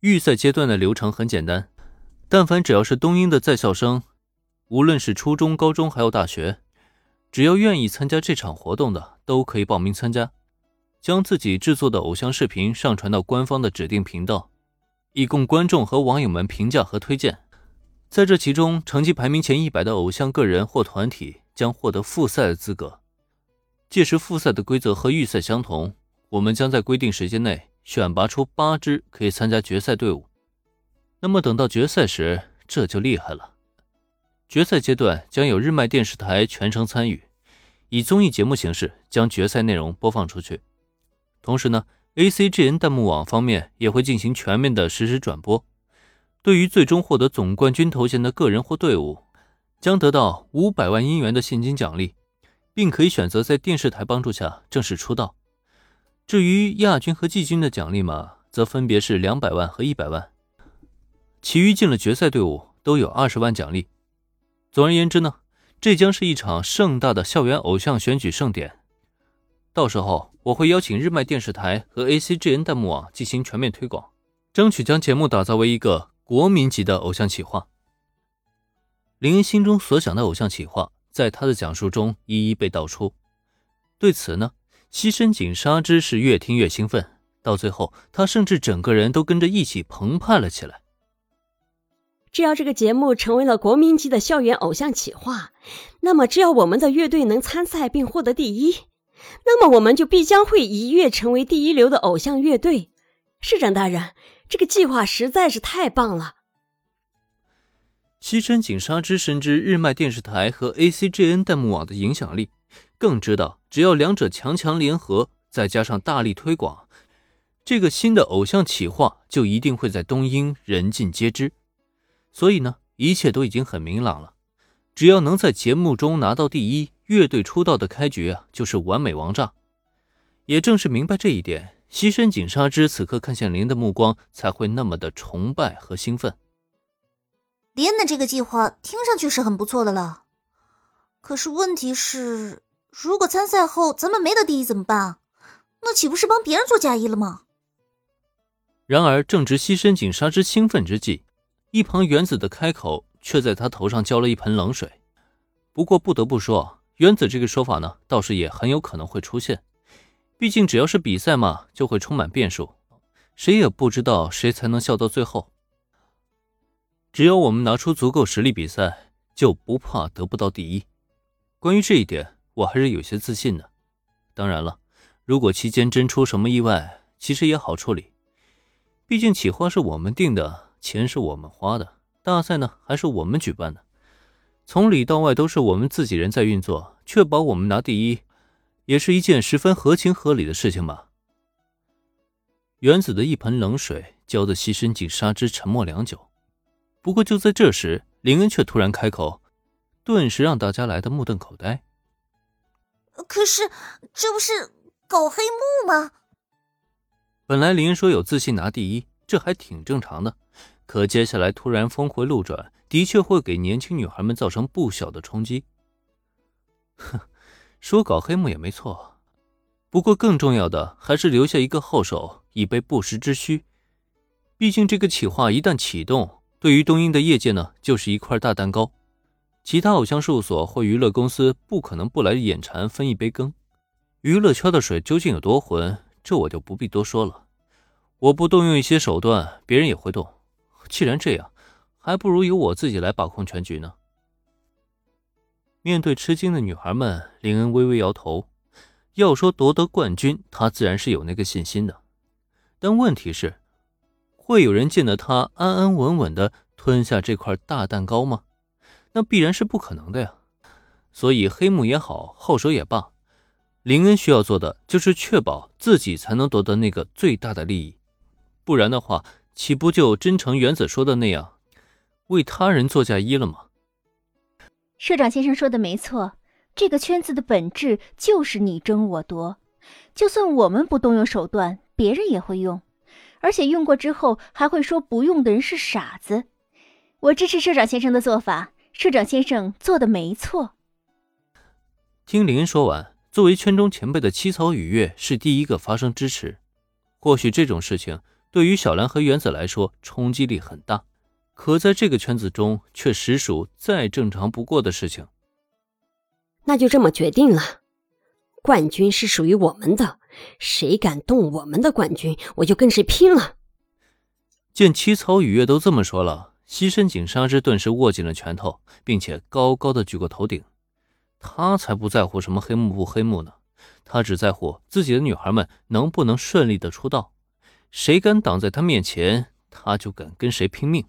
预赛阶段的流程很简单，但凡只要是东英的在校生，无论是初中、高中还有大学，只要愿意参加这场活动的，都可以报名参加，将自己制作的偶像视频上传到官方的指定频道，以供观众和网友们评价和推荐。在这其中，成绩排名前一百的偶像个人或团体将获得复赛的资格。届时，复赛的规则和预赛相同，我们将在规定时间内选拔出八支可以参加决赛队伍。那么，等到决赛时，这就厉害了。决赛阶段将有日卖电视台全程参与，以综艺节目形式将决赛内容播放出去。同时呢，ACGN 弹幕网方面也会进行全面的实时转播。对于最终获得总冠军头衔的个人或队伍，将得到五百万英元的现金奖励，并可以选择在电视台帮助下正式出道。至于亚军和季军的奖励嘛，则分别是两百万和一百万。其余进了决赛队伍都有二十万奖励。总而言之呢，这将是一场盛大的校园偶像选举盛典。到时候我会邀请日漫电视台和 ACGN 弹幕网进行全面推广，争取将节目打造为一个。国民级的偶像企划，林恩心中所想的偶像企划，在他的讲述中一一被道出。对此呢，西深井纱织是越听越兴奋，到最后，他甚至整个人都跟着一起澎湃了起来。只要这个节目成为了国民级的校园偶像企划，那么只要我们的乐队能参赛并获得第一，那么我们就必将会一跃成为第一流的偶像乐队。市长大人。这个计划实在是太棒了。西深井纱织深知日卖电视台和 ACGN 弹幕网的影响力，更知道只要两者强强联合，再加上大力推广，这个新的偶像企划就一定会在东英人尽皆知。所以呢，一切都已经很明朗了。只要能在节目中拿到第一，乐队出道的开局啊，就是完美王炸。也正是明白这一点。西深井纱织此刻看向林的目光才会那么的崇拜和兴奋。林的这个计划听上去是很不错的了，可是问题是，如果参赛后咱们没得第一怎么办？那岂不是帮别人做嫁衣了吗？然而正值西深井纱织兴奋之际，一旁原子的开口却在他头上浇了一盆冷水。不过不得不说，原子这个说法呢，倒是也很有可能会出现。毕竟，只要是比赛嘛，就会充满变数，谁也不知道谁才能笑到最后。只要我们拿出足够实力比赛，就不怕得不到第一。关于这一点，我还是有些自信的。当然了，如果期间真出什么意外，其实也好处理。毕竟企划是我们定的，钱是我们花的，大赛呢还是我们举办的，从里到外都是我们自己人在运作，确保我们拿第一。也是一件十分合情合理的事情吧。原子的一盆冷水浇得西深井纱织沉默良久，不过就在这时，林恩却突然开口，顿时让大家来的目瞪口呆。可是这不是搞黑幕吗？本来林说有自信拿第一，这还挺正常的，可接下来突然峰回路转，的确会给年轻女孩们造成不小的冲击。哼。说搞黑幕也没错，不过更重要的还是留下一个后手，以备不时之需。毕竟这个企划一旦启动，对于东英的业界呢，就是一块大蛋糕。其他偶像事务所或娱乐公司不可能不来眼馋分一杯羹。娱乐圈的水究竟有多浑，这我就不必多说了。我不动用一些手段，别人也会动。既然这样，还不如由我自己来把控全局呢。面对吃惊的女孩们，林恩微微摇头。要说夺得冠军，他自然是有那个信心的。但问题是，会有人见得他安安稳稳的吞下这块大蛋糕吗？那必然是不可能的呀。所以黑幕也好，后手也罢，林恩需要做的就是确保自己才能夺得那个最大的利益。不然的话，岂不就真成原子说的那样，为他人做嫁衣了吗？社长先生说的没错，这个圈子的本质就是你争我夺。就算我们不动用手段，别人也会用，而且用过之后还会说不用的人是傻子。我支持社长先生的做法，社长先生做的没错。听林说完，作为圈中前辈的七草雨月是第一个发声支持。或许这种事情对于小兰和原子来说冲击力很大，可在这个圈子中却实属再正常不过的事情。那就这么决定了，冠军是属于我们的，谁敢动我们的冠军，我就跟谁拼了。见七草雨月都这么说了，西深井纱织顿时握紧了拳头，并且高高的举过头顶。他才不在乎什么黑幕不黑幕呢，他只在乎自己的女孩们能不能顺利的出道。谁敢挡在他面前，他就敢跟谁拼命。